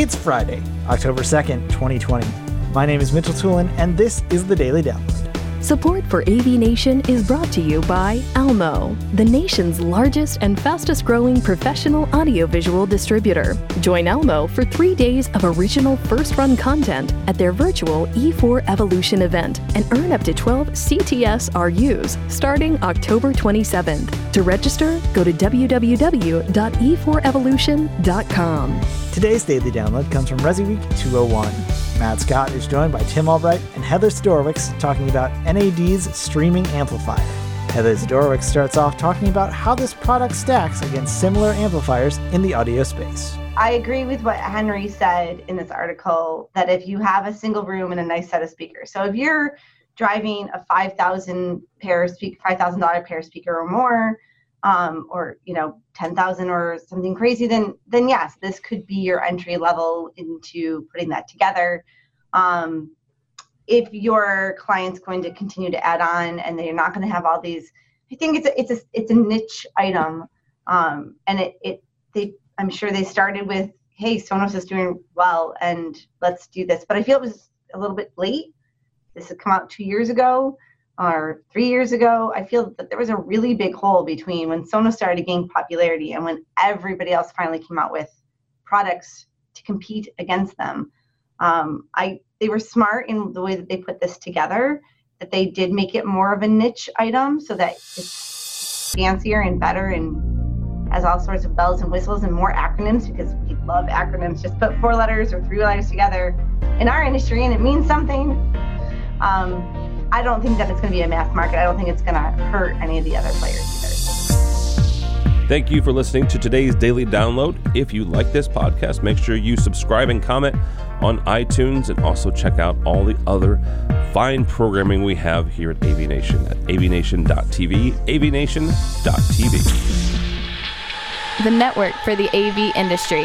It's Friday, October 2nd, 2020. My name is Mitchell Tulin, and this is the Daily Download. Support for AV Nation is brought to you by Almo, the nation's largest and fastest growing professional audiovisual distributor. Join Almo for three days of original first run content at their virtual E4 Evolution event and earn up to 12 CTS RUs starting October 27th. To register, go to www.e4evolution.com. Today's Daily Download comes from Resi Week 201. Matt Scott is joined by Tim Albright and Heather Zdorowicz talking about NAD's streaming amplifier. Heather Zdorowicz starts off talking about how this product stacks against similar amplifiers in the audio space. I agree with what Henry said in this article that if you have a single room and a nice set of speakers, so if you're driving a 5,000 pair speak $5,000 pair speaker or more, um, or you know 10,000 or something crazy, then then yes, this could be your entry level into putting that together. Um, if your client's going to continue to add on and they're not going to have all these, I think it's a, it's a it's a niche item, um, and it it they I'm sure they started with hey Sonos is doing well and let's do this, but I feel it was a little bit late. This had come out two years ago or three years ago, I feel that there was a really big hole between when Sonos started to gain popularity and when everybody else finally came out with products to compete against them. Um, I they were smart in the way that they put this together. That they did make it more of a niche item so that it's fancier and better and has all sorts of bells and whistles and more acronyms because we love acronyms. Just put four letters or three letters together in our industry and it means something. Um, I don't think that it's going to be a mass market. I don't think it's going to hurt any of the other players either. Thank you for listening to today's daily download. If you like this podcast, make sure you subscribe and comment on iTunes and also check out all the other fine programming we have here at AV Nation at avnation.tv, avnation.tv. The network for the AV industry.